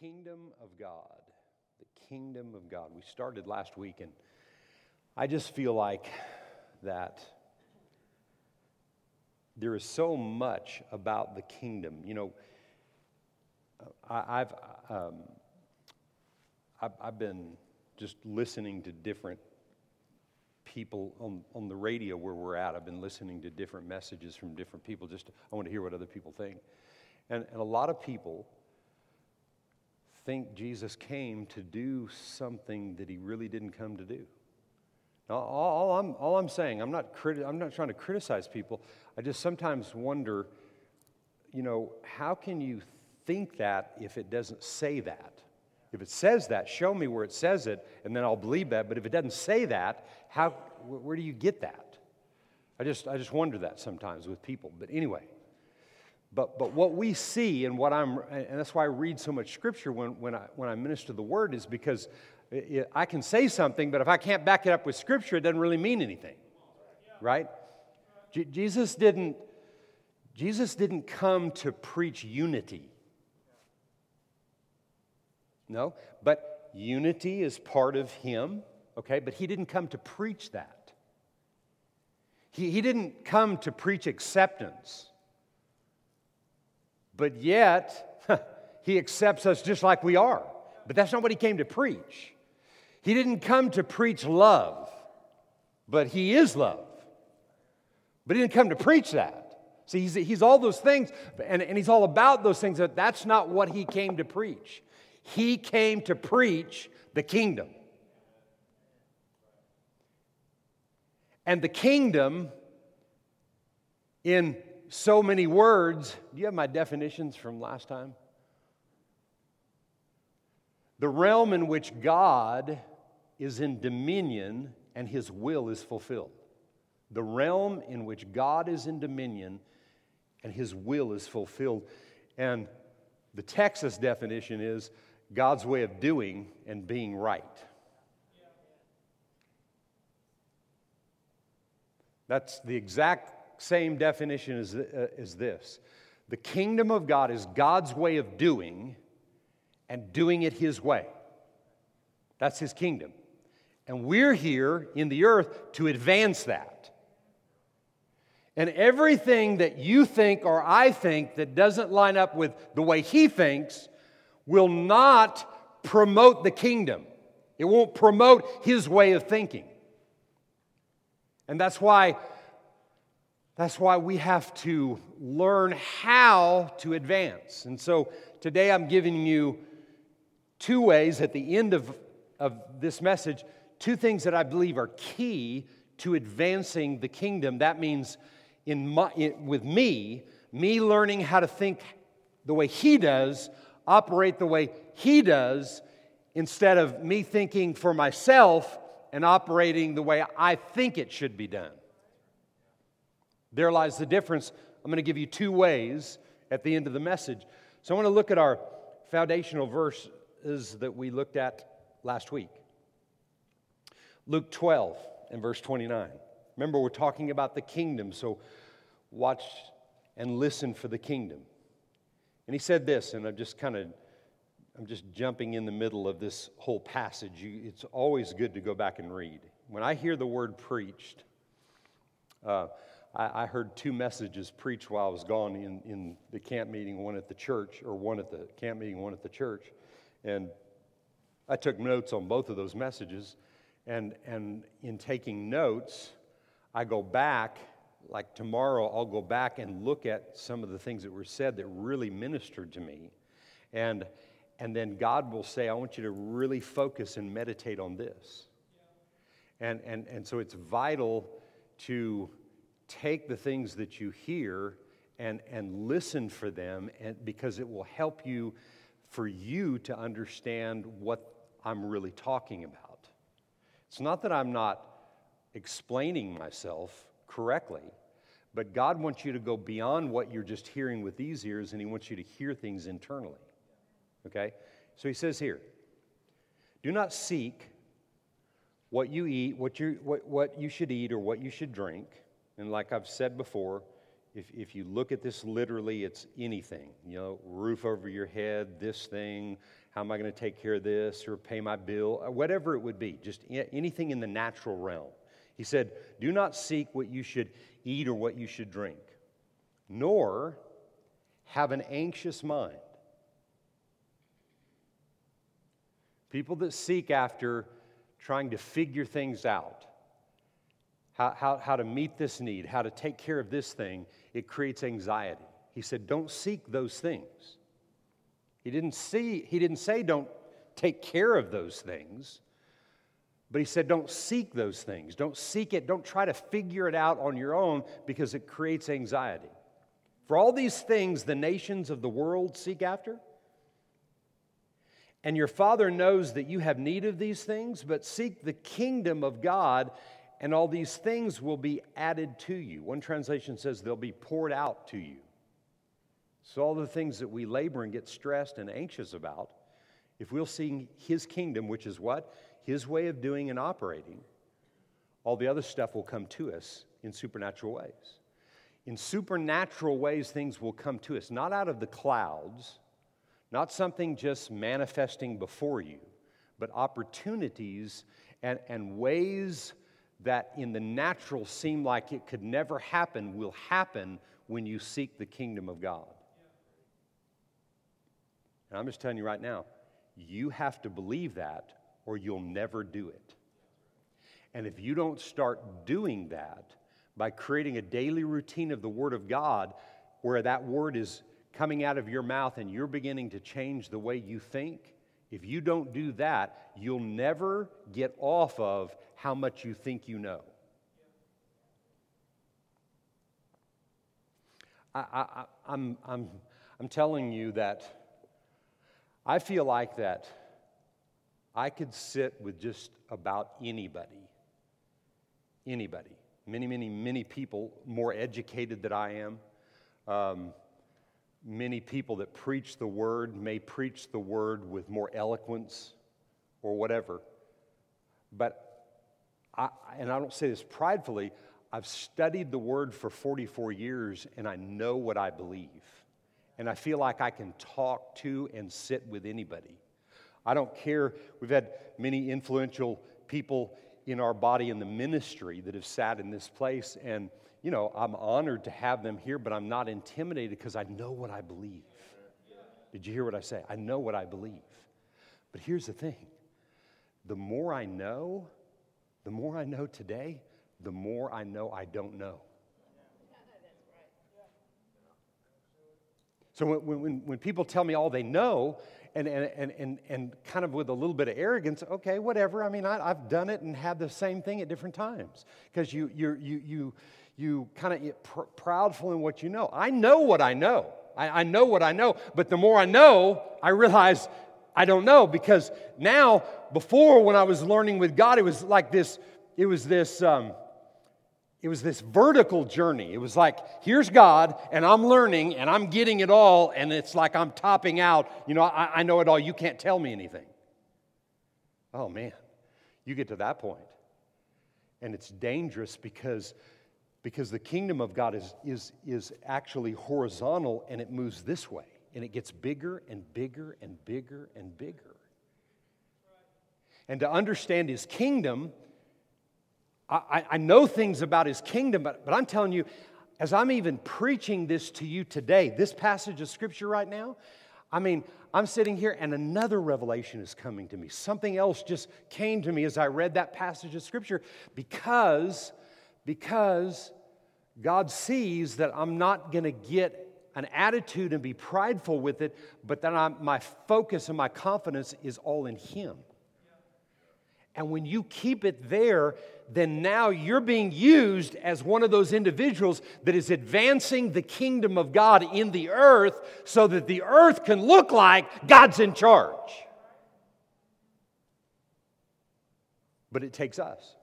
kingdom of God. The kingdom of God. We started last week, and I just feel like that there is so much about the kingdom. You know, I, have um, I've, I've been just listening to different people on, on the radio where we're at. I've been listening to different messages from different people. Just I want to hear what other people think. And, and a lot of people think Jesus came to do something that he really didn't come to do. Now, all, all I'm, all I'm saying, I'm not, criti- I'm not trying to criticize people. I just sometimes wonder, you know, how can you think that if it doesn't say that? If it says that, show me where it says it, and then I'll believe that. But if it doesn't say that, how, where do you get that? I just, I just wonder that sometimes with people. But anyway, but, but what we see and what I'm, and that's why I read so much scripture when, when, I, when I minister the word, is because it, I can say something, but if I can't back it up with scripture, it doesn't really mean anything. Right? Jesus didn't, Jesus didn't come to preach unity. No, but unity is part of him, okay? But he didn't come to preach that. He, he didn't come to preach acceptance. But yet, he accepts us just like we are. But that's not what he came to preach. He didn't come to preach love, but he is love. But he didn't come to preach that. See, he's, he's all those things, and, and he's all about those things, but that's not what he came to preach. He came to preach the kingdom. And the kingdom, in so many words. Do you have my definitions from last time? The realm in which God is in dominion and his will is fulfilled. The realm in which God is in dominion and his will is fulfilled. And the Texas definition is God's way of doing and being right. That's the exact same definition as, uh, as this the kingdom of God is God's way of doing and doing it His way. That's His kingdom. And we're here in the earth to advance that. And everything that you think or I think that doesn't line up with the way He thinks will not promote the kingdom. It won't promote His way of thinking. And that's why that's why we have to learn how to advance. And so today I'm giving you two ways at the end of, of this message, two things that I believe are key to advancing the kingdom. That means in my, in, with me, me learning how to think the way he does, operate the way he does, instead of me thinking for myself and operating the way I think it should be done. There lies the difference. I'm going to give you two ways at the end of the message. So I want to look at our foundational verses that we looked at last week. Luke 12 and verse 29. Remember, we're talking about the kingdom, so watch and listen for the kingdom. And he said this, and I'm just kind of I'm just jumping in the middle of this whole passage. It's always good to go back and read. When I hear the word preached, uh, I, I heard two messages preached while I was gone in, in the camp meeting, one at the church, or one at the camp meeting, one at the church. And I took notes on both of those messages. And, and in taking notes, I go back, like tomorrow, I'll go back and look at some of the things that were said that really ministered to me. And, and then God will say, I want you to really focus and meditate on this. And, and, and so it's vital to take the things that you hear and, and listen for them and, because it will help you for you to understand what I'm really talking about. It's not that I'm not explaining myself correctly, but God wants you to go beyond what you're just hearing with these ears and He wants you to hear things internally. Okay? So He says here do not seek what you eat, what you, what, what you should eat, or what you should drink and like I've said before, if, if you look at this literally, it's anything. You know, roof over your head, this thing, how am I going to take care of this or pay my bill, uh, whatever it would be, just anything in the natural realm. He said, Do not seek what you should eat or what you should drink, nor have an anxious mind. People that seek after trying to figure things out, how, how, how to meet this need, how to take care of this thing, it creates anxiety. He said, Don't seek those things. He didn't, see, he didn't say don't take care of those things, but he said don't seek those things. Don't seek it. Don't try to figure it out on your own because it creates anxiety. For all these things the nations of the world seek after, and your Father knows that you have need of these things, but seek the kingdom of God, and all these things will be added to you. One translation says they'll be poured out to you. So, all the things that we labor and get stressed and anxious about, if we'll see His kingdom, which is what? His way of doing and operating, all the other stuff will come to us in supernatural ways. In supernatural ways, things will come to us, not out of the clouds, not something just manifesting before you, but opportunities and, and ways that in the natural seem like it could never happen will happen when you seek the kingdom of God. And I'm just telling you right now, you have to believe that or you'll never do it. And if you don't start doing that by creating a daily routine of the Word of God where that Word is coming out of your mouth and you're beginning to change the way you think, if you don't do that, you'll never get off of how much you think you know. I, am I'm, I'm, I'm telling you that I feel like that I could sit with just about anybody. Anybody. Many, many, many people more educated than I am. Um, many people that preach the word may preach the word with more eloquence or whatever. But, I, and I don't say this pridefully, I've studied the word for 44 years and I know what I believe and I feel like I can talk to and sit with anybody. I don't care. We've had many influential people in our body in the ministry that have sat in this place, and you know, I'm honored to have them here, but I'm not intimidated because I know what I believe. Did you hear what I say? I know what I believe. But here's the thing the more I know, the more I know today, the more I know I don't know. So when, when, when people tell me all they know, and, and, and, and kind of with a little bit of arrogance, okay, whatever. I mean, I, have done it and had the same thing at different times. Because you, you, you, you, you kind of get pr- proudful in what you know. I know what I know. I, I know what I know. But the more I know, I realize I don't know. Because now, before when I was learning with God, it was like this, it was this, um, it was this vertical journey. It was like, here's God, and I'm learning, and I'm getting it all, and it's like I'm topping out. You know, I, I know it all. You can't tell me anything. Oh, man. You get to that point, and it's dangerous because, because the kingdom of God is, is, is actually horizontal, and it moves this way, and it gets bigger and bigger and bigger and bigger. And to understand his kingdom, I, I know things about his kingdom, but, but I'm telling you, as I'm even preaching this to you today, this passage of scripture right now, I mean, I'm sitting here and another revelation is coming to me. Something else just came to me as I read that passage of scripture because, because God sees that I'm not going to get an attitude and be prideful with it, but then I'm, my focus and my confidence is all in Him. And when you keep it there, then now you're being used as one of those individuals that is advancing the kingdom of God in the earth so that the earth can look like God's in charge. But it takes us.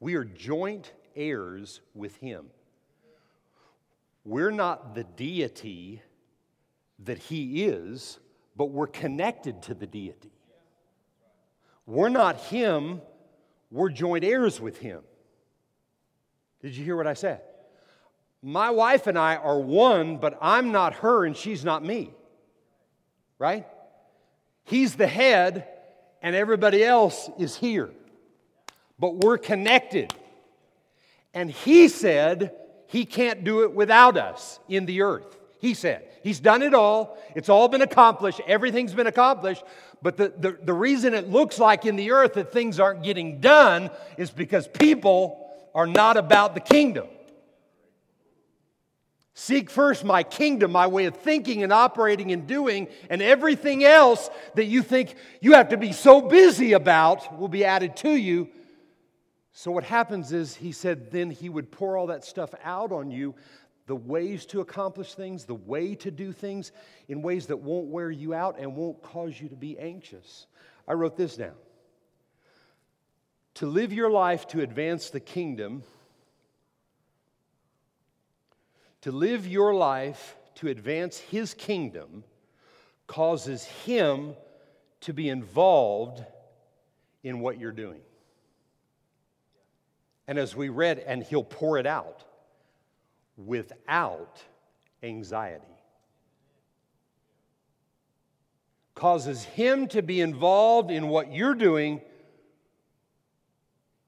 We are joint heirs with Him. We're not the deity that He is, but we're connected to the deity. We're not Him, we're joint heirs with Him. Did you hear what I said? my wife and I are one, but I'm not her and she's not me. Right? He's the head and everybody else is here. But we're connected. And he said he can't do it without us in the earth. He said. He's done it all. It's all been accomplished. Everything's been accomplished. But the, the, the reason it looks like in the earth that things aren't getting done is because people are not about the kingdom. Seek first my kingdom, my way of thinking and operating and doing, and everything else that you think you have to be so busy about will be added to you. So, what happens is, he said, then he would pour all that stuff out on you the ways to accomplish things, the way to do things in ways that won't wear you out and won't cause you to be anxious. I wrote this down. To live your life to advance the kingdom to live your life to advance His kingdom causes Him to be involved in what you're doing. And as we read, and He'll pour it out without anxiety. Causes Him to be involved in what you're doing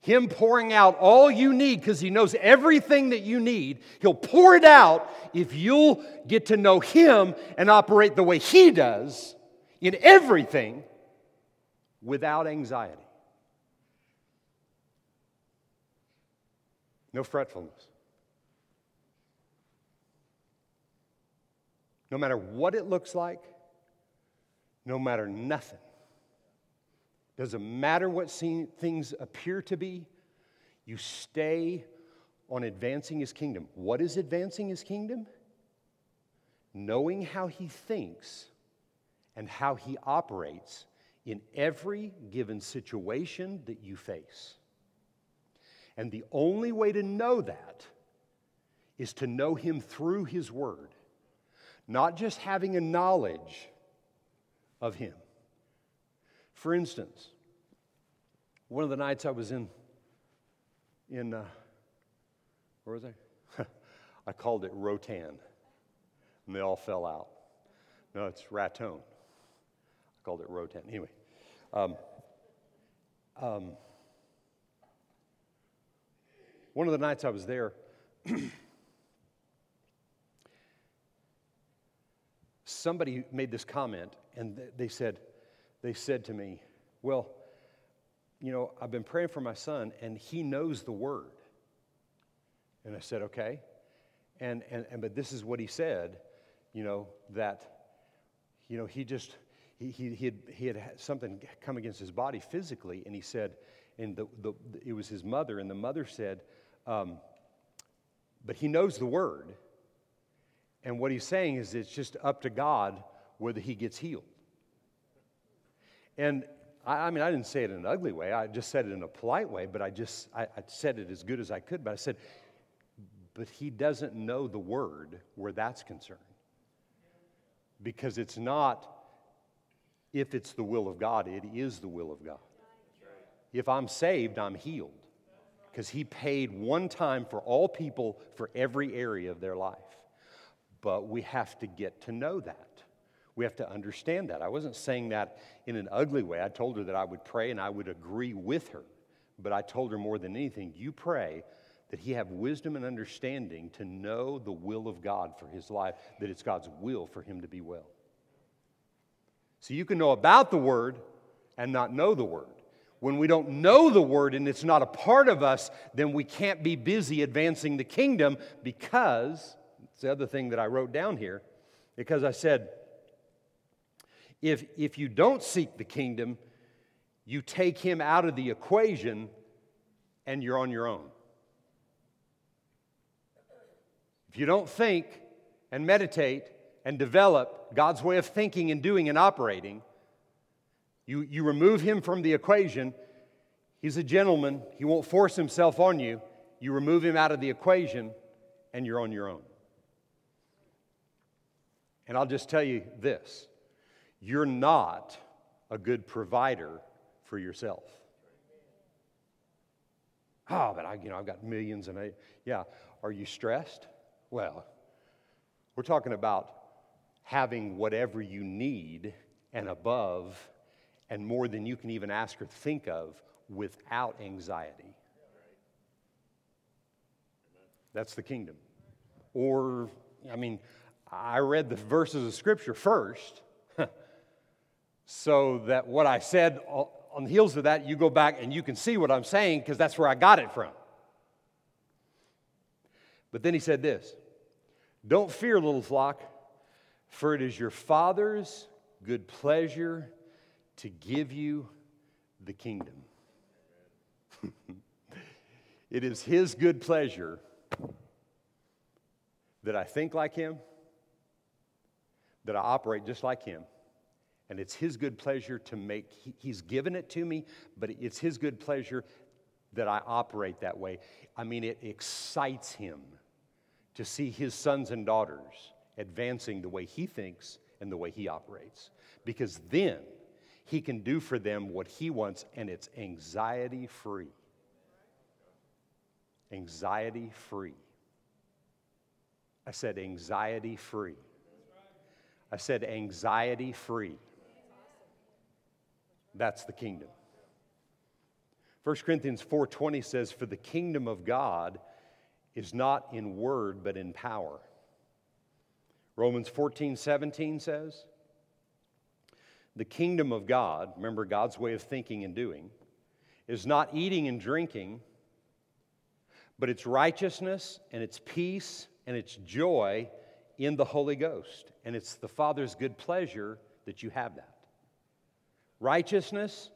him pouring out all you need because He knows everything that you need. He'll pour it out if you'll get to know Him and operate the way He does in everything without anxiety. No fretfulness. No matter what it looks like, no matter nothing. Doesn't matter what things appear to be, you stay on advancing his kingdom. What is advancing his kingdom? Knowing how he thinks and how he operates in every given situation that you face. And the only way to know that is to know him through his word, not just having a knowledge of him. For instance, one of the nights I was in, in uh, where was I? I called it Rotan, and they all fell out. No, it's Raton. I called it Rotan. Anyway, um, um, one of the nights I was there, somebody made this comment, and they said, they said to me, Well, you know, I've been praying for my son and he knows the word. And I said, Okay. And, and, and but this is what he said, you know, that, you know, he just, he, he, he, had, he had something come against his body physically, and he said, and the, the, it was his mother, and the mother said, um, but he knows the word. And what he's saying is it's just up to God whether he gets healed. And I, I, mean, I didn't say it in an ugly way. I just said it in a polite way, but I just, I, I said it as good as I could. But I said, but he doesn't know the word where that's concerned. Because it's not if it's the will of God, it is the will of God. If I'm saved, I'm healed. Because he paid one time for all people for every area of their life. But we have to get to know that. We have to understand that. I wasn't saying that in an ugly way. I told her that I would pray and I would agree with her. But I told her more than anything, you pray that he have wisdom and understanding to know the will of God for his life, that it's God's will for him to be well. So you can know about the word and not know the word. When we don't know the word and it's not a part of us, then we can't be busy advancing the kingdom because, it's the other thing that I wrote down here, because I said, if, if you don't seek the kingdom, you take him out of the equation and you're on your own. If you don't think and meditate and develop God's way of thinking and doing and operating, you, you remove him from the equation. He's a gentleman, he won't force himself on you. You remove him out of the equation, and you're on your own. And I'll just tell you this you're not a good provider for yourself. Oh, but I, you know, I've got millions and I, yeah. Are you stressed? Well, we're talking about having whatever you need and above, and more than you can even ask or think of without anxiety. That's the kingdom. Or, I mean, I read the verses of Scripture first, so that what I said on the heels of that, you go back and you can see what I'm saying because that's where I got it from. But then he said this Don't fear, little flock, for it is your Father's good pleasure to give you the kingdom. it is His good pleasure that I think like Him, that I operate just like Him. And it's His good pleasure to make, He's given it to me, but it's His good pleasure that I operate that way. I mean, it excites Him to see His sons and daughters advancing the way He thinks and the way He operates. Because then He can do for them what He wants, and it's anxiety free. Anxiety free. I said anxiety free. I said anxiety free. That's the kingdom. 1 Corinthians 4:20 says for the kingdom of God is not in word but in power. Romans 14:17 says the kingdom of God, remember God's way of thinking and doing, is not eating and drinking, but it's righteousness and it's peace and it's joy in the Holy Ghost. And it's the Father's good pleasure that you have that. Righteousness,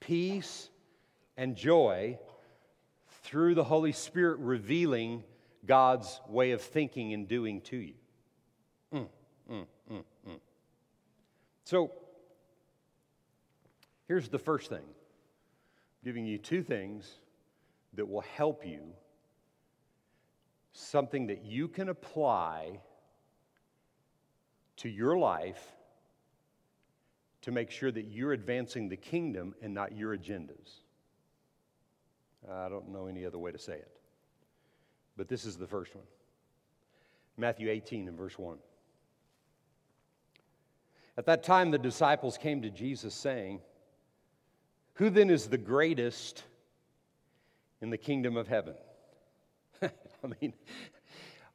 peace, and joy through the Holy Spirit revealing God's way of thinking and doing to you. Mm, mm, mm, mm. so, here's the first thing I'm giving you two things that will help you something that you can apply to your life to make sure that you're advancing the kingdom and not your agendas. I don't know any other way to say it. But this is the first one Matthew 18 and verse 1. At that time, the disciples came to Jesus saying, Who then is the greatest in the kingdom of heaven? I mean,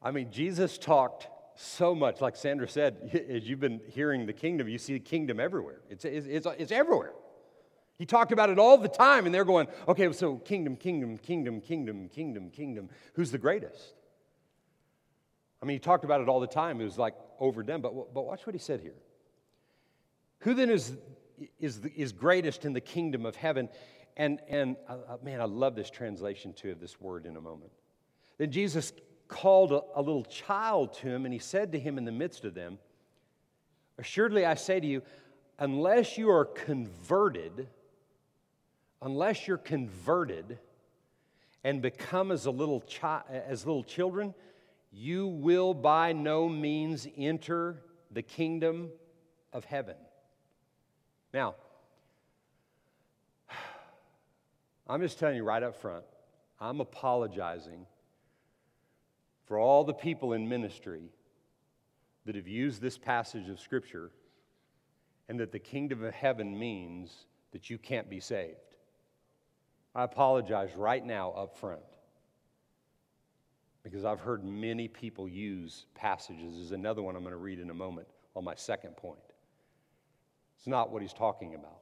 I mean, Jesus talked so much, like Sandra said, as you've been hearing the kingdom, you see the kingdom everywhere. It's, it's, it's, it's everywhere. He talked about it all the time, and they're going, okay, so kingdom, kingdom, kingdom, kingdom, kingdom, kingdom. Who's the greatest? I mean, he talked about it all the time. It was like overdone. But, but watch what he said here. Who then is, is, the, is greatest in the kingdom of heaven? And, and uh, uh man, I love this translation too of this word in a moment. Then Jesus called a, a little child to him, and he said to him in the midst of them, Assuredly, I say to you, unless you are converted, unless you're converted and become as a little chi- as little children, you will by no means enter the kingdom of heaven. Now, I'm just telling you right up front, I'm apologizing for all the people in ministry that have used this passage of Scripture and that the kingdom of heaven means that you can't be saved. I apologize right now up front because I've heard many people use passages. There's another one I'm going to read in a moment on my second point. It's not what he's talking about.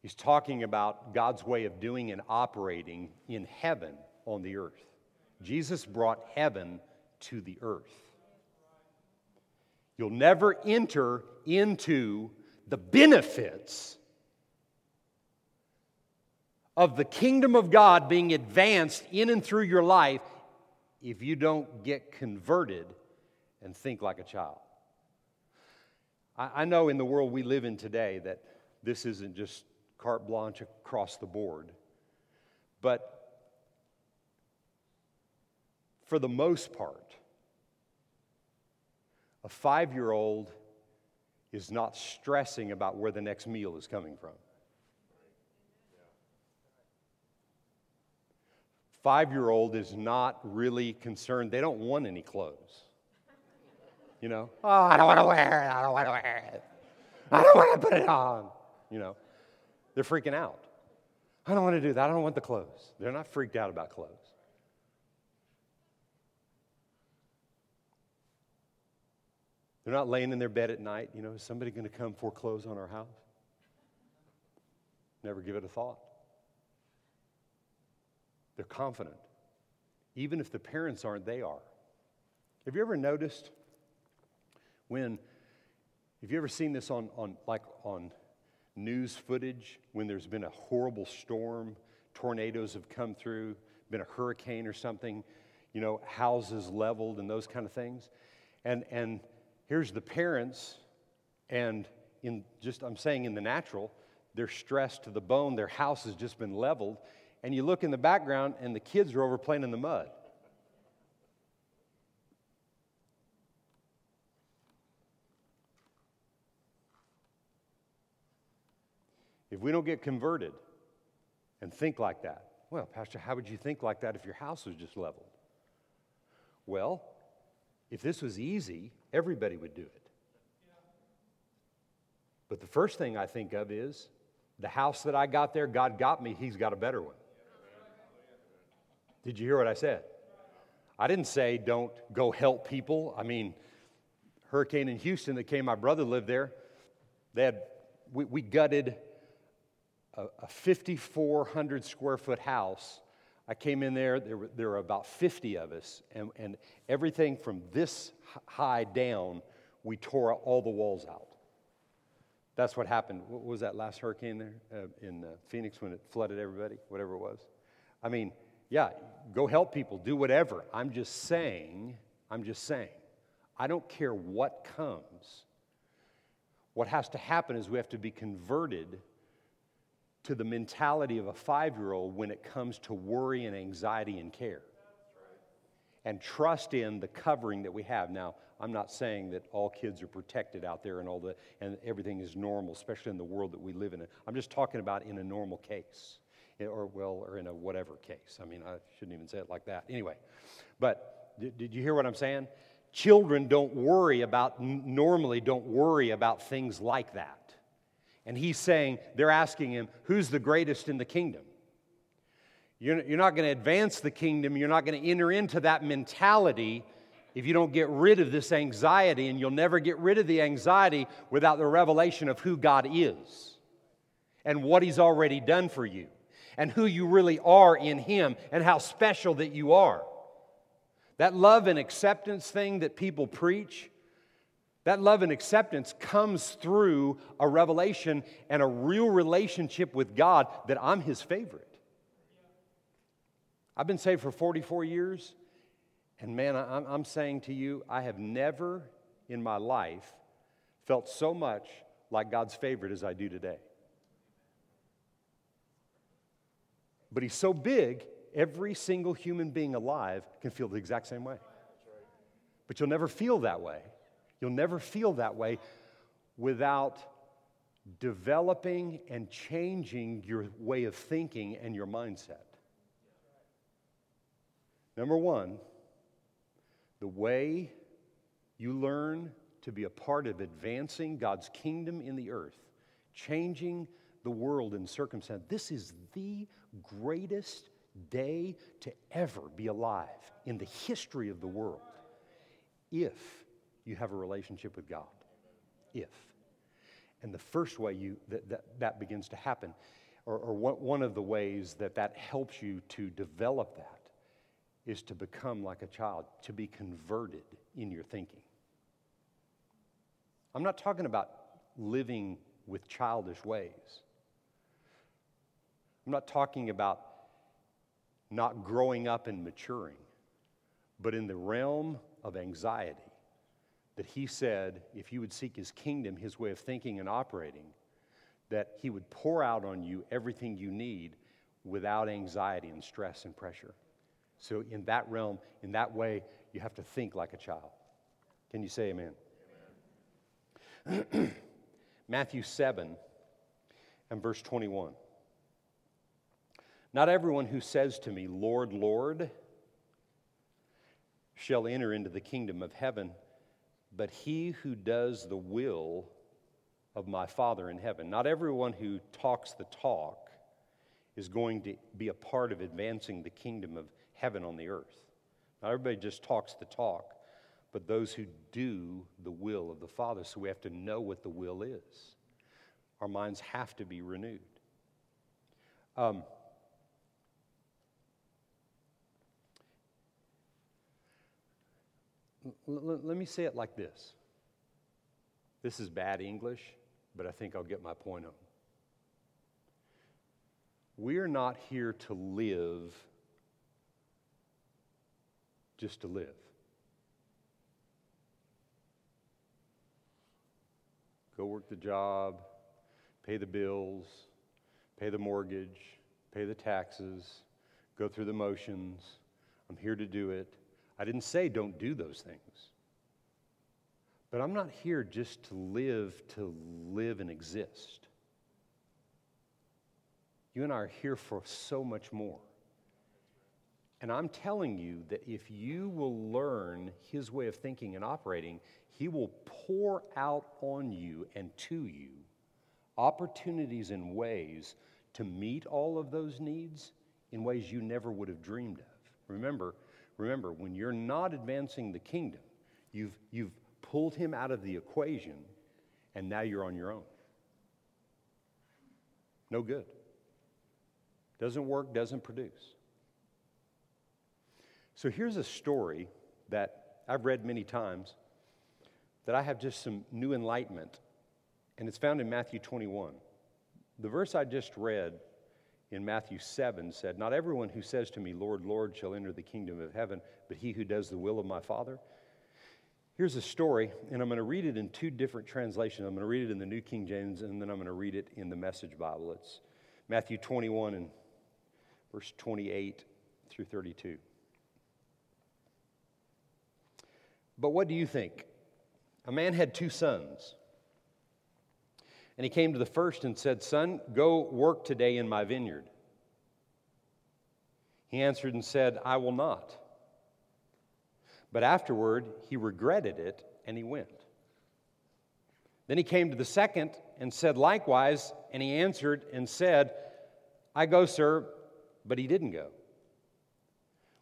He's talking about God's way of doing and operating in heaven on the earth. Jesus brought heaven to the earth. You'll never enter into the benefits of the kingdom of God being advanced in and through your life if you don't get converted and think like a child. I, know in the world we live in today that this isn't just carte blanche across the board, but for the most part, a five year old is not stressing about where the next meal is coming from. five year old is not really concerned. They don't want any clothes. You know, oh, I don't want to wear it. I don't want to wear it. I don't want to put it on. You know, they're freaking out. I don't want to do that. I don't want the clothes. They're not freaked out about clothes. They're not laying in their bed at night, you know, is somebody going to come foreclose on our house? Never give it a thought. They're confident. Even if the parents aren't, they are. Have you ever noticed when, have you ever seen this on, on like on news footage when there's been a horrible storm, tornadoes have come through, been a hurricane or something, you know, houses leveled and those kind of things. And, and here's the parents, and in just, I'm saying in the natural, they're stressed to the bone, their house has just been leveled, and you look in the background and the kids are over playing in the mud. If we don't get converted and think like that, well, Pastor, how would you think like that if your house was just leveled? Well, if this was easy, everybody would do it. But the first thing I think of is the house that I got there, God got me, He's got a better one. Did you hear what I said? I didn't say don't go help people. I mean, hurricane in Houston that came, my brother lived there. They had, we, we gutted a, a 5,400 square foot house. I came in there, there were, there were about 50 of us, and, and everything from this high down, we tore all the walls out. That's what happened. What was that last hurricane there uh, in uh, Phoenix when it flooded everybody, whatever it was? I mean, yeah, go help people, do whatever. I'm just saying, I'm just saying, I don't care what comes. What has to happen is we have to be converted to the mentality of a five year old when it comes to worry and anxiety and care. And trust in the covering that we have. Now, I'm not saying that all kids are protected out there and all the and everything is normal, especially in the world that we live in. I'm just talking about in a normal case, or well, or in a whatever case. I mean, I shouldn't even say it like that. Anyway, but did, did you hear what I'm saying? Children don't worry about normally don't worry about things like that. And he's saying, they're asking him, who's the greatest in the kingdom? You're, you're not going to advance the kingdom. You're not going to enter into that mentality if you don't get rid of this anxiety. And you'll never get rid of the anxiety without the revelation of who God is and what he's already done for you and who you really are in him and how special that you are. That love and acceptance thing that people preach, that love and acceptance comes through a revelation and a real relationship with God that I'm His favorite. I've been saved for 44 years, and man, I'm saying to you, I have never in my life felt so much like God's favorite as I do today. But He's so big, every single human being alive can feel the exact same way. But you'll never feel that way You'll never feel that way without developing and changing your way of thinking and your mindset. Number one, the way you learn to be a part of advancing God's kingdom in the earth, changing the world and circumstance. This is the greatest day to ever be alive in the history of the world. If you have a relationship with God. If. And the first way you, that, that, that begins to happen, or, or one of the ways that that helps you to develop that, is to become like a child, to be converted in your thinking. I'm not talking about living with childish ways. I'm not talking about not growing up and maturing, but in the realm of anxiety that he said if you would seek his kingdom, his way of thinking and operating, that he would pour out on you everything you need without anxiety and stress and pressure. So, in that realm, in that way, you have to think like a child. Can you say amen? Matthew 7 and verse 21. Not everyone who says to me, Lord, Lord, shall enter into the kingdom of heaven, but he who does the will of my Father in heaven. Not everyone who talks the talk is going to be a part of advancing the kingdom of heaven on the earth. Not everybody just talks the talk, but those who do the will of the Father. So we have to know what the will is. Our minds have to be renewed. Um, l- let me say it like this. This is bad English, but I think I'll get my point on. We are not here to live just to live. Go work the job, pay the bills, pay the mortgage, pay the taxes, go through the motions. I'm here to do it. I didn't say don't do those things. But I'm not here just to live to live and exist. You and I are here for so much more. And I'm telling you that if you will learn his way of thinking and operating, he will pour out on you and to you opportunities and ways to meet all of those needs in ways you never would have dreamed of. Remember, remember, when you're not advancing the kingdom, you've, you've pulled him out of the equation, and now you're on your own. No good. Doesn't work, doesn't produce. So here's a story that I've read many times that I have just some new enlightenment, and it's found in Matthew 21. The verse I just read in Matthew 7 said, Not everyone who says to me, Lord, Lord, shall enter the kingdom of heaven, but he who does the will of my Father. Here's a story, and I'm going to read it in two different translations. I'm going to read it in the New King James, and then I'm going to read it in the Message Bible. It's Matthew 21 and verse 28 through 32. But what do you think? A man had two sons. And he came to the first and said, Son, go work today in my vineyard. He answered and said, I will not. But afterward, he regretted it and he went. Then he came to the second and said likewise, and he answered and said, I go, sir, but he didn't go.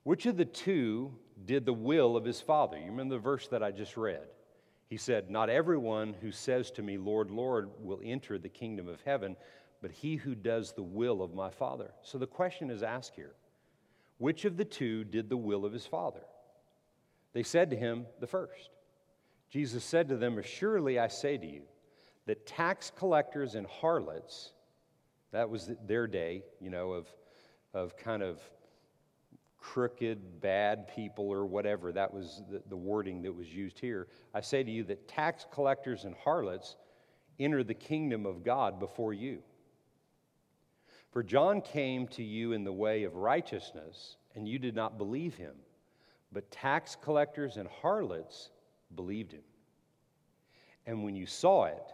Which of the two did the will of his Father. You remember the verse that I just read? He said, Not everyone who says to me, Lord, Lord, will enter the kingdom of heaven, but he who does the will of my Father. So the question is asked here Which of the two did the will of his Father? They said to him, The first. Jesus said to them, Assuredly I say to you, that tax collectors and harlots, that was their day, you know, of, of kind of crooked, bad people, or whatever. That was the, the, wording that was used here. I say to you that tax collectors and harlots enter the kingdom of God before you. For John came to you in the way of righteousness, and you did not believe him. But tax collectors and harlots believed him. And when you saw it,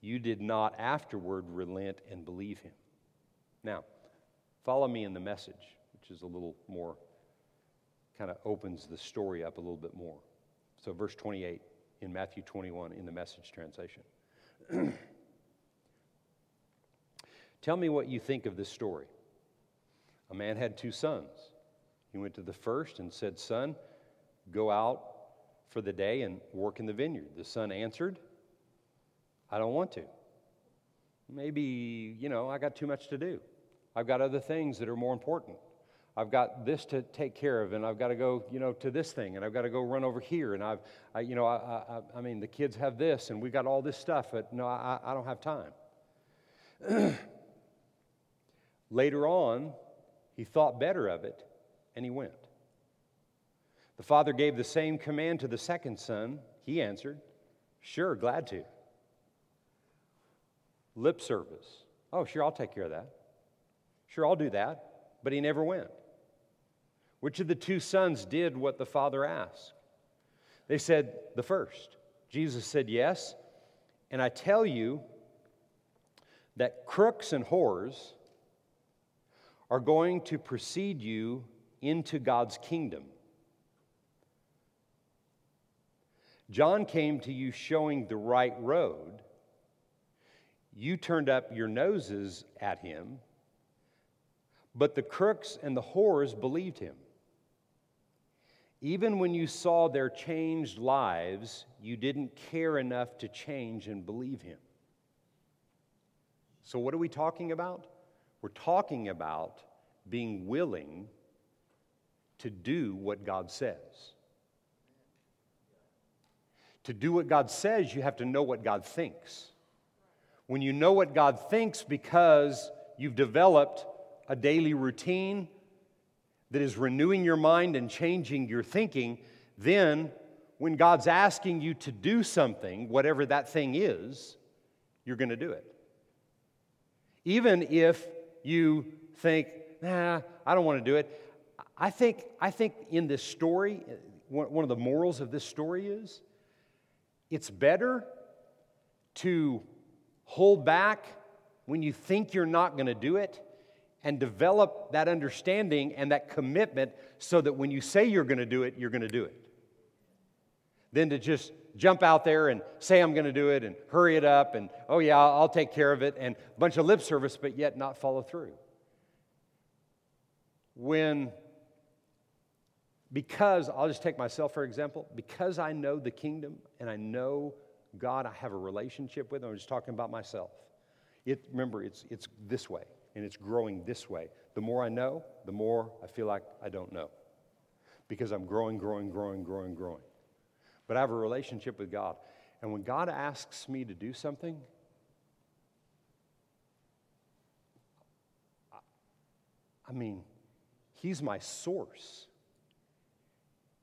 you did not afterward relent and believe him. Now, follow me in the message which is a little more, kind of opens the story up a little bit more. So, verse 28 in Matthew 21 in the message translation. Tell me what you think of this story. A man had two sons. He went to the first and said, Son, go out for the day and work in the vineyard. The son answered, I don't want to. Maybe, you know, I got too much to do. I've got other things that are more important. I've got this to take care of, and I've got to go, you know, to this thing, and I've got to go run over here, and I've, I, you know, I, I, I mean, the kids have this, and we've got all this stuff, but no, I, I don't have time. Later on, he thought better of it, and he went. The father gave the same command to the second son. He answered, Sure, glad to. Lip service. Oh, sure, I'll take care of that. Sure, I'll do that. But he never went. Which of the two sons did what the father asked? They said, The first. Jesus said, Yes. And I tell you that crooks and whores are going to precede you into God's kingdom. John came to you showing the right road. You turned up your noses at him, but the crooks and the whores believed him. Even when you saw their changed lives, you didn't care enough to change and believe him. So, what are we talking about? We're talking about being willing to do what God says. To do what God says, you have to know what God thinks. When you know what God thinks because you've developed a daily routine that is renewing your mind and changing your thinking, then when God's asking you to do something, whatever that thing is, you're going to do it. Even if you think, nah, I don't want to do it. I think, I think in this story, one of the morals of this story is it's better to hold back when you think you're not going to do it and develop that understanding and that commitment so that when you say you're going to do it, you're going to do it. Than to just jump out there and say I'm going to do it and hurry it up and, oh yeah, I'll take care of it and a bunch of lip service, but yet not follow through. When, because, I'll just take myself for example, because I know the kingdom and I know God, I have a relationship with him, I'm just talking about myself. It, remember, it's, it's this way and it's growing this way. The more I know, the more I feel like I don't know because I'm growing, growing, growing, growing, growing. But I have a relationship with God. And when God asks me to do something, I mean, He's my source.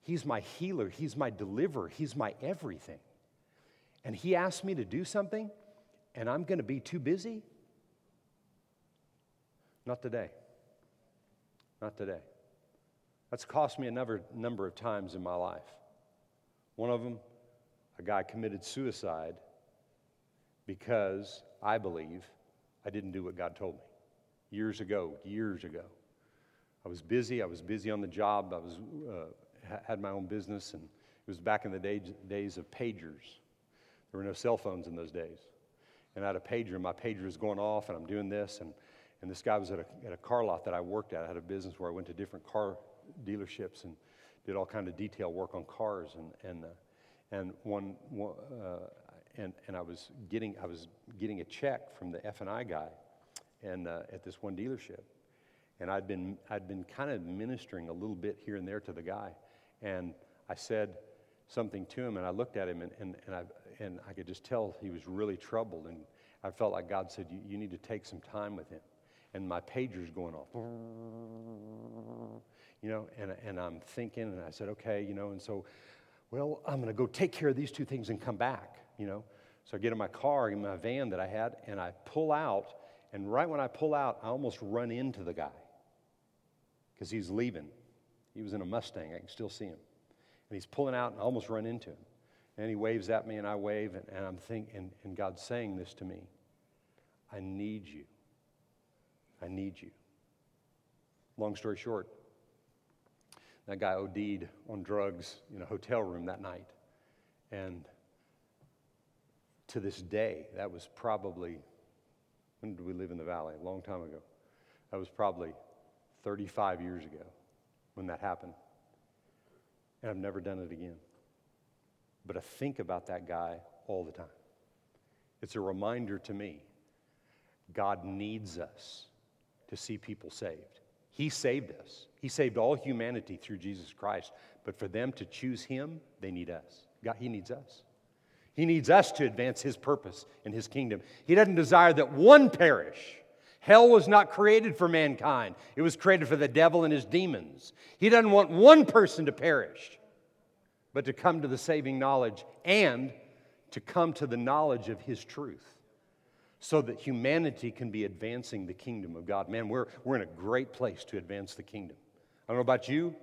He's my healer. He's my deliverer. He's my everything. And He asks me to do something, and I'm going to be too busy not today. Not today. That's cost me a number, of times in my life. One of them, a guy committed suicide because I believe I didn't do what God told me years ago, years ago. I was busy. I was busy on the job. I was, uh, had my own business, and it was back in the day, days of pagers. There were no cell phones in those days. And I had a pager, and my pager was going off, and I'm doing this, and and this guy was at a, at a car lot that I worked at. I had a business where I went to different car dealerships and did all kind of detail work on cars. And, and, uh, and, one, one uh, and, and I was getting, I was getting a check from the F&I guy and, uh, at this one dealership. And I'd been, I'd been kind of ministering a little bit here and there to the guy. And I said something to him, and I looked at him, and, and, and, I, and I could just tell he was really troubled. And I felt like God said, you, you need to take some time with him and my pager's going off. You know, and, and I'm thinking, and I said, okay, you know, and so, well, I'm going to go take care of these two things and come back, you know. So I get in my car, in my van that I had, and I pull out, and right when I pull out, I almost run into the guy because he's leaving. He was in a Mustang, I can still see him. And he's pulling out, and I almost run into him. And he waves at me, and I wave, and, and I'm thinking, and, and God's saying this to me I need you. I need you. Long story short, that guy OD'd on drugs in a hotel room that night. And to this day, that was probably, when did we live in the valley? A long time ago. That was probably 35 years ago when that happened. And I've never done it again. But I think about that guy all the time. It's a reminder to me God needs us to see people saved. He saved us. He saved all humanity through Jesus Christ. But for them to choose Him, they need us. God, He needs us. He needs us to advance His purpose and His kingdom. He doesn't desire that one perish. Hell was not created for mankind, it was created for the devil and his demons. He doesn't want one person to perish, but to come to the saving knowledge and to come to the knowledge of His truth so that humanity can be advancing the kingdom of God. Man, we're, we're in a great place to advance the kingdom. I don't know about you,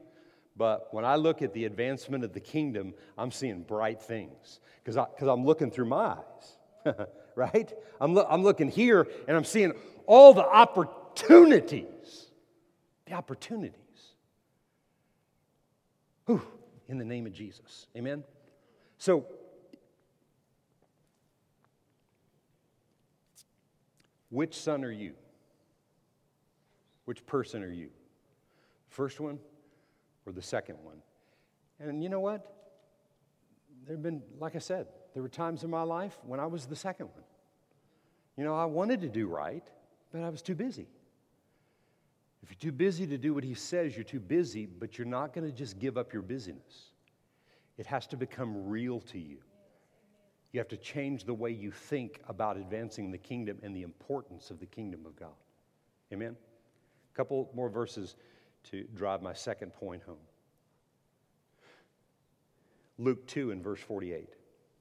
but when I look at the advancement of the kingdom, I'm seeing bright things because I'm looking through my eyes, right? I'm, lo- I'm looking here and I'm seeing all the opportunities the opportunities. Whew, in the name of Jesus. Amen? So, which son are you? Which person are you? First one or the second one? And you know what? There have been, like I said, there were times in my life when I was the second one. You know, I wanted to do right, but I was too busy. If you're too busy to do what he says, you're too busy, but you're not going to just give up your busyness. It has to become real to you. You have to change the way you think about advancing the kingdom and the importance of the kingdom of God. Amen? A couple more verses to drive my second point home. Luke 2 and verse 48.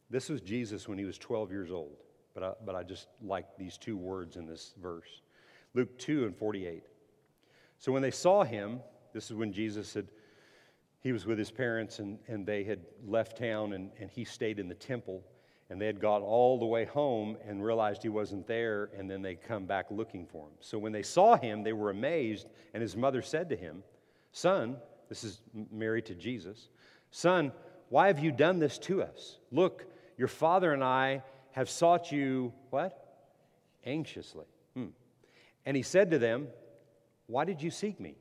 This was Jesus when he was 12 years old, but I, but I just like these two words in this verse. Luke 2 and 48. So when they saw him, this is when Jesus had, he was with his parents and, and they had left town and, and he stayed in the temple. And they had got all the way home and realized he wasn't there, and then they come back looking for him. So when they saw him, they were amazed, and his mother said to him, Son, this is Mary to Jesus, Son, why have you done this to us? Look, your father and I have sought you, what? Anxiously. Hmm. And he said to them, Why did you seek me?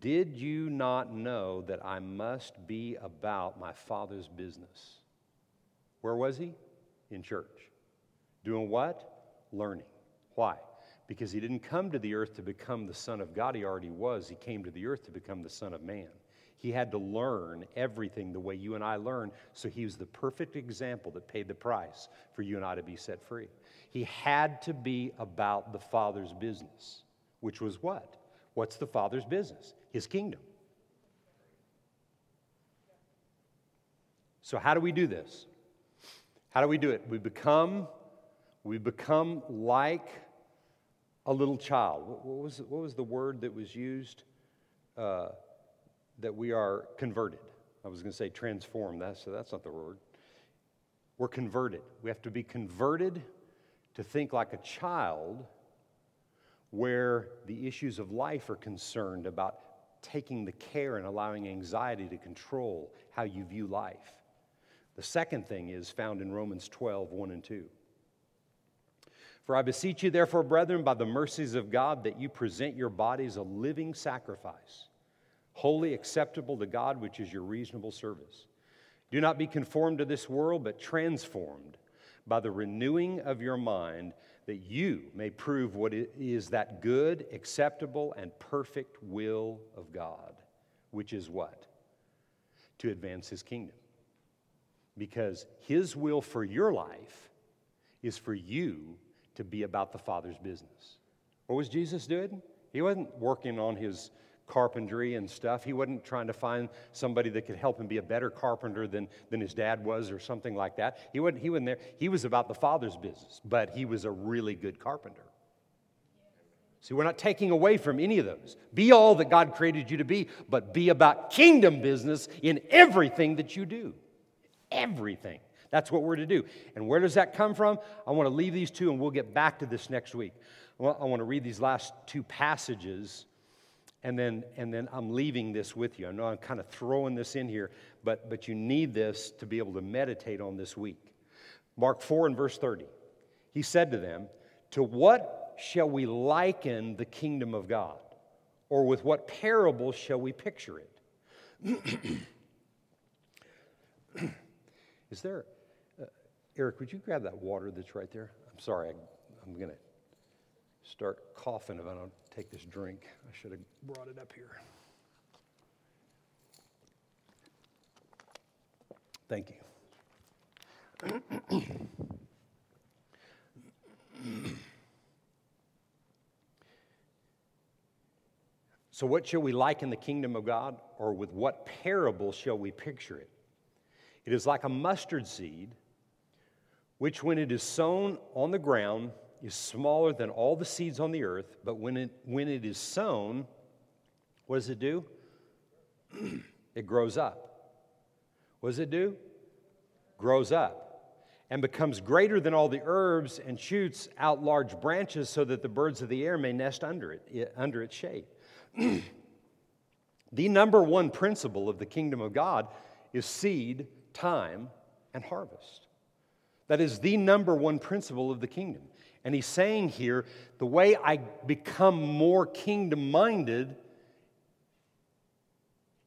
Did you not know that I must be about my father's business? Where was he? In church. Doing what? Learning. Why? Because he didn't come to the earth to become the Son of God, he already was. He came to the earth to become the Son of Man. He had to learn everything the way you and I learn, so he was the perfect example that paid the price for you and I to be set free. He had to be about the Father's business, which was what? What's the Father's business? His kingdom. So, how do we do this? How do we do it? We become, we become like a little child. What was, what was the word that was used? Uh, that we are converted. I was going to say transformed, that's, that's not the word. We're converted. We have to be converted to think like a child where the issues of life are concerned about taking the care and allowing anxiety to control how you view life. The second thing is found in Romans 12, 1 and 2. For I beseech you, therefore, brethren, by the mercies of God, that you present your bodies a living sacrifice holy, acceptable to God, which is your reasonable service. Do not be conformed to this world, but transformed by the renewing of your mind, that you may prove what is that good, acceptable, and perfect will of God, which is what? To advance his kingdom. Because his will for your life is for you to be about the Father's business. What was Jesus doing? He wasn't working on his carpentry and stuff. He wasn't trying to find somebody that could help him be a better carpenter than, than his dad was or something like that. He wasn't, he wasn't there. He was about the father's business, but he was a really good carpenter. See, we're not taking away from any of those. Be all that God created you to be, but be about kingdom business in everything that you do. Everything. That's what we're to do. And where does that come from? I want to leave these two and we'll get back to this next week. Well, I want to read these last two passages and then and then I'm leaving this with you. I know I'm kind of throwing this in here, but but you need this to be able to meditate on this week. Mark 4 and verse 30. He said to them, "To what shall we liken the kingdom of God? Or with what parable shall we picture it?" Is there uh, Eric, would you grab that water that's right there? I'm sorry, I, I'm going to start coughing if I don't take this drink. I should have brought it up here. Thank you. so, what shall we liken the kingdom of God, or with what parable shall we picture it? It is like a mustard seed, which, when it is sown on the ground, is smaller than all the seeds on the earth, but when it, when it is sown, what does it do? it grows up. What does it do? Grows up and becomes greater than all the herbs and shoots out large branches so that the birds of the air may nest under it, under its shade. the number one principle of the kingdom of God is seed, time, and harvest. That is the number one principle of the kingdom. And he's saying here the way I become more kingdom minded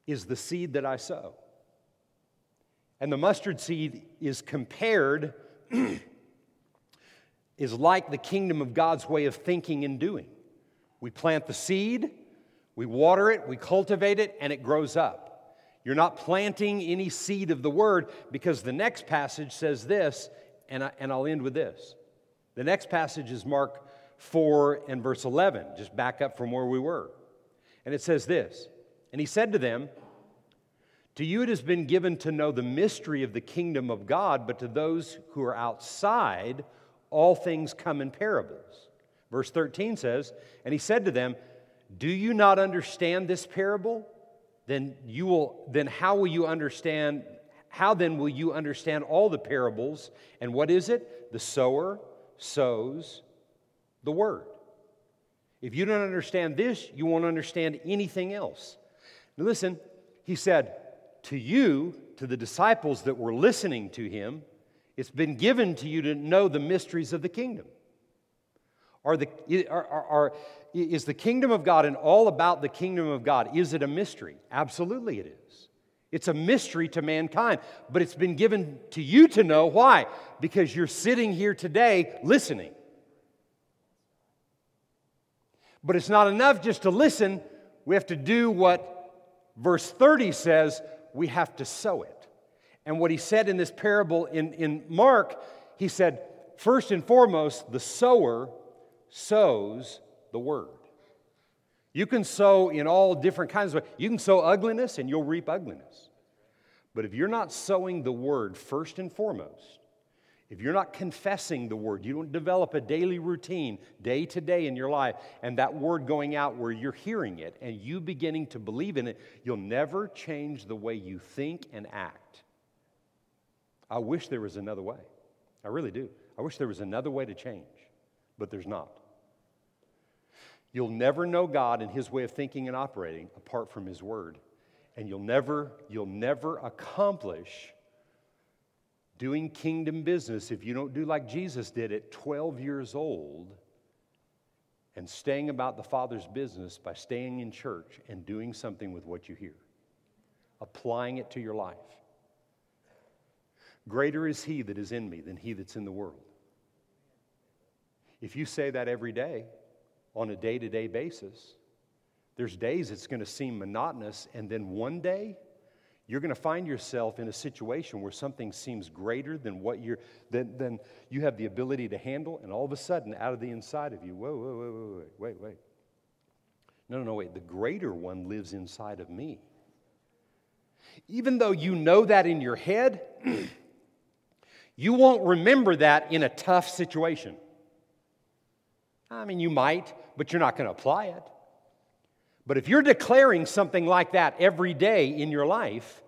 is the seed that I sow. And the mustard seed is compared, is like the kingdom of God's way of thinking and doing. We plant the seed, we water it, we cultivate it, and it grows up. You're not planting any seed of the word because the next passage says this, and, I, and I'll end with this. The next passage is Mark 4 and verse 11, just back up from where we were. And it says this And he said to them, To you it has been given to know the mystery of the kingdom of God, but to those who are outside, all things come in parables. Verse 13 says, And he said to them, Do you not understand this parable? Then you will then how will you understand how then will you understand all the parables? And what is it? The sower sows the word. If you don't understand this, you won't understand anything else. Now, listen, he said, To you, to the disciples that were listening to him, it's been given to you to know the mysteries of the kingdom. Are the, are, are, is the kingdom of God and all about the kingdom of God, is it a mystery? Absolutely it is. It's a mystery to mankind, but it's been given to you to know. Why? Because you're sitting here today listening. But it's not enough just to listen. We have to do what verse 30 says we have to sow it. And what he said in this parable in, in Mark, he said, first and foremost, the sower sows the word. You can sow in all different kinds of ways. You can sow ugliness and you'll reap ugliness. But if you're not sowing the word first and foremost, if you're not confessing the word, you don't develop a daily routine day to day in your life, and that word going out where you're hearing it and you beginning to believe in it, you'll never change the way you think and act. I wish there was another way. I really do. I wish there was another way to change, but there's not. You'll never know God and His way of thinking and operating apart from His Word. And you'll never, you'll never accomplish doing kingdom business if you don't do like Jesus did at 12 years old and staying about the Father's business by staying in church and doing something with what you hear, applying it to your life. Greater is He that is in me than He that's in the world. If you say that every day, on a day to day basis. There's days it's going to seem monotonous, and then one day you're going to find yourself in a situation where something seems greater than what you're than, than you have the ability to handle, and all of a sudden, out of the inside of you, whoa, whoa, whoa, whoa, wait, wait, wait. No, no, no, wait. The greater one lives inside of me. Even though you know that in your head, you won't remember that in a tough situation. I mean, you might, but you're not going to apply it. But if you're declaring something like that every day in your life,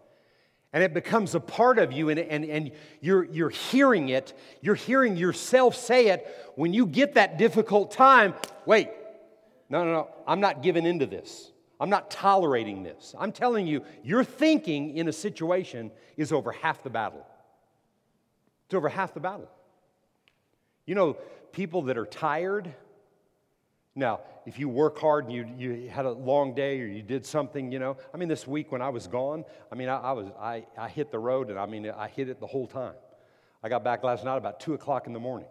and it becomes a part of you, and, and, and you're, you're hearing it, you're hearing yourself say it, when you get that difficult time, wait, no, no, no, I'm not giving into this. I'm not tolerating this. I'm telling you, your thinking in a situation is over half the battle. It's over half the battle. You know, people that are tired, now, if you work hard and you, you had a long day or you did something, you know, I mean, this week when I was gone, I mean, I, I was, I, I hit the road and I mean, I hit it the whole time. I got back last night about 2 o'clock in the morning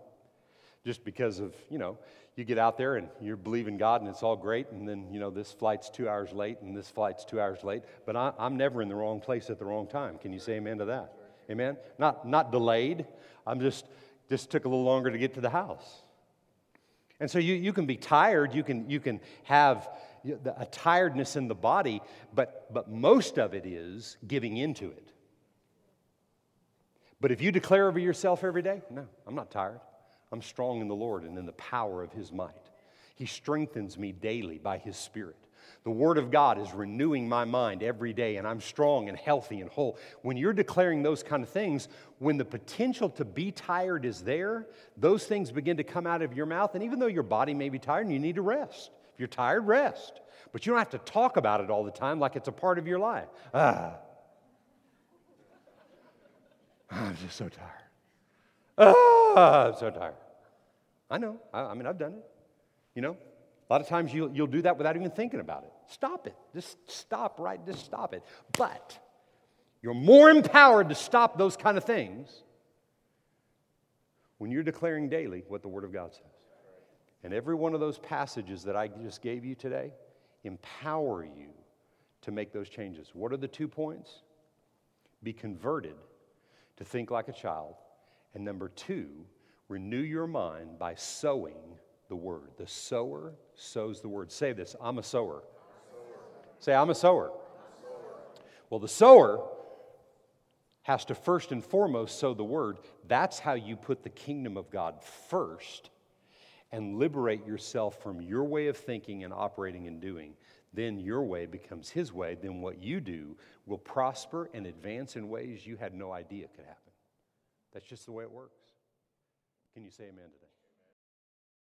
just because of, you know, you get out there and you're believing God and it's all great, and then, you know, this flight's two hours late and this flight's two hours late, but I, I'm never in the wrong place at the wrong time. Can you say amen to that? Amen? Not, not delayed. I'm just, just took a little longer to get to the house. And so you, you can be tired, you can, you can have a tiredness in the body, but, but most of it is giving into it. But if you declare over yourself every day, no, I'm not tired. I'm strong in the Lord and in the power of His might. He strengthens me daily by His Spirit. The Word of God is renewing my mind every day, and I'm strong and healthy and whole. When you're declaring those kind of things, when the potential to be tired is there, those things begin to come out of your mouth. And even though your body may be tired and you need to rest, if you're tired, rest. But you don't have to talk about it all the time like it's a part of your life. Ah. I'm just so tired. Ah, I'm so tired. I know. I, I mean, I've done it. You know, a lot of times you'll, you'll do that without even thinking about it. Stop it. Just stop, right? Just stop it. But you're more empowered to stop those kind of things when you're declaring daily what the Word of God says. And every one of those passages that I just gave you today empower you to make those changes. What are the two points? Be converted to think like a child. And number two, renew your mind by sowing the word. The sower sows the word. Say this I'm a sower. Say, I'm a sower. Well, the sower has to first and foremost sow the word. That's how you put the kingdom of God first and liberate yourself from your way of thinking and operating and doing. Then your way becomes his way. Then what you do will prosper and advance in ways you had no idea could happen. That's just the way it works. Can you say amen today?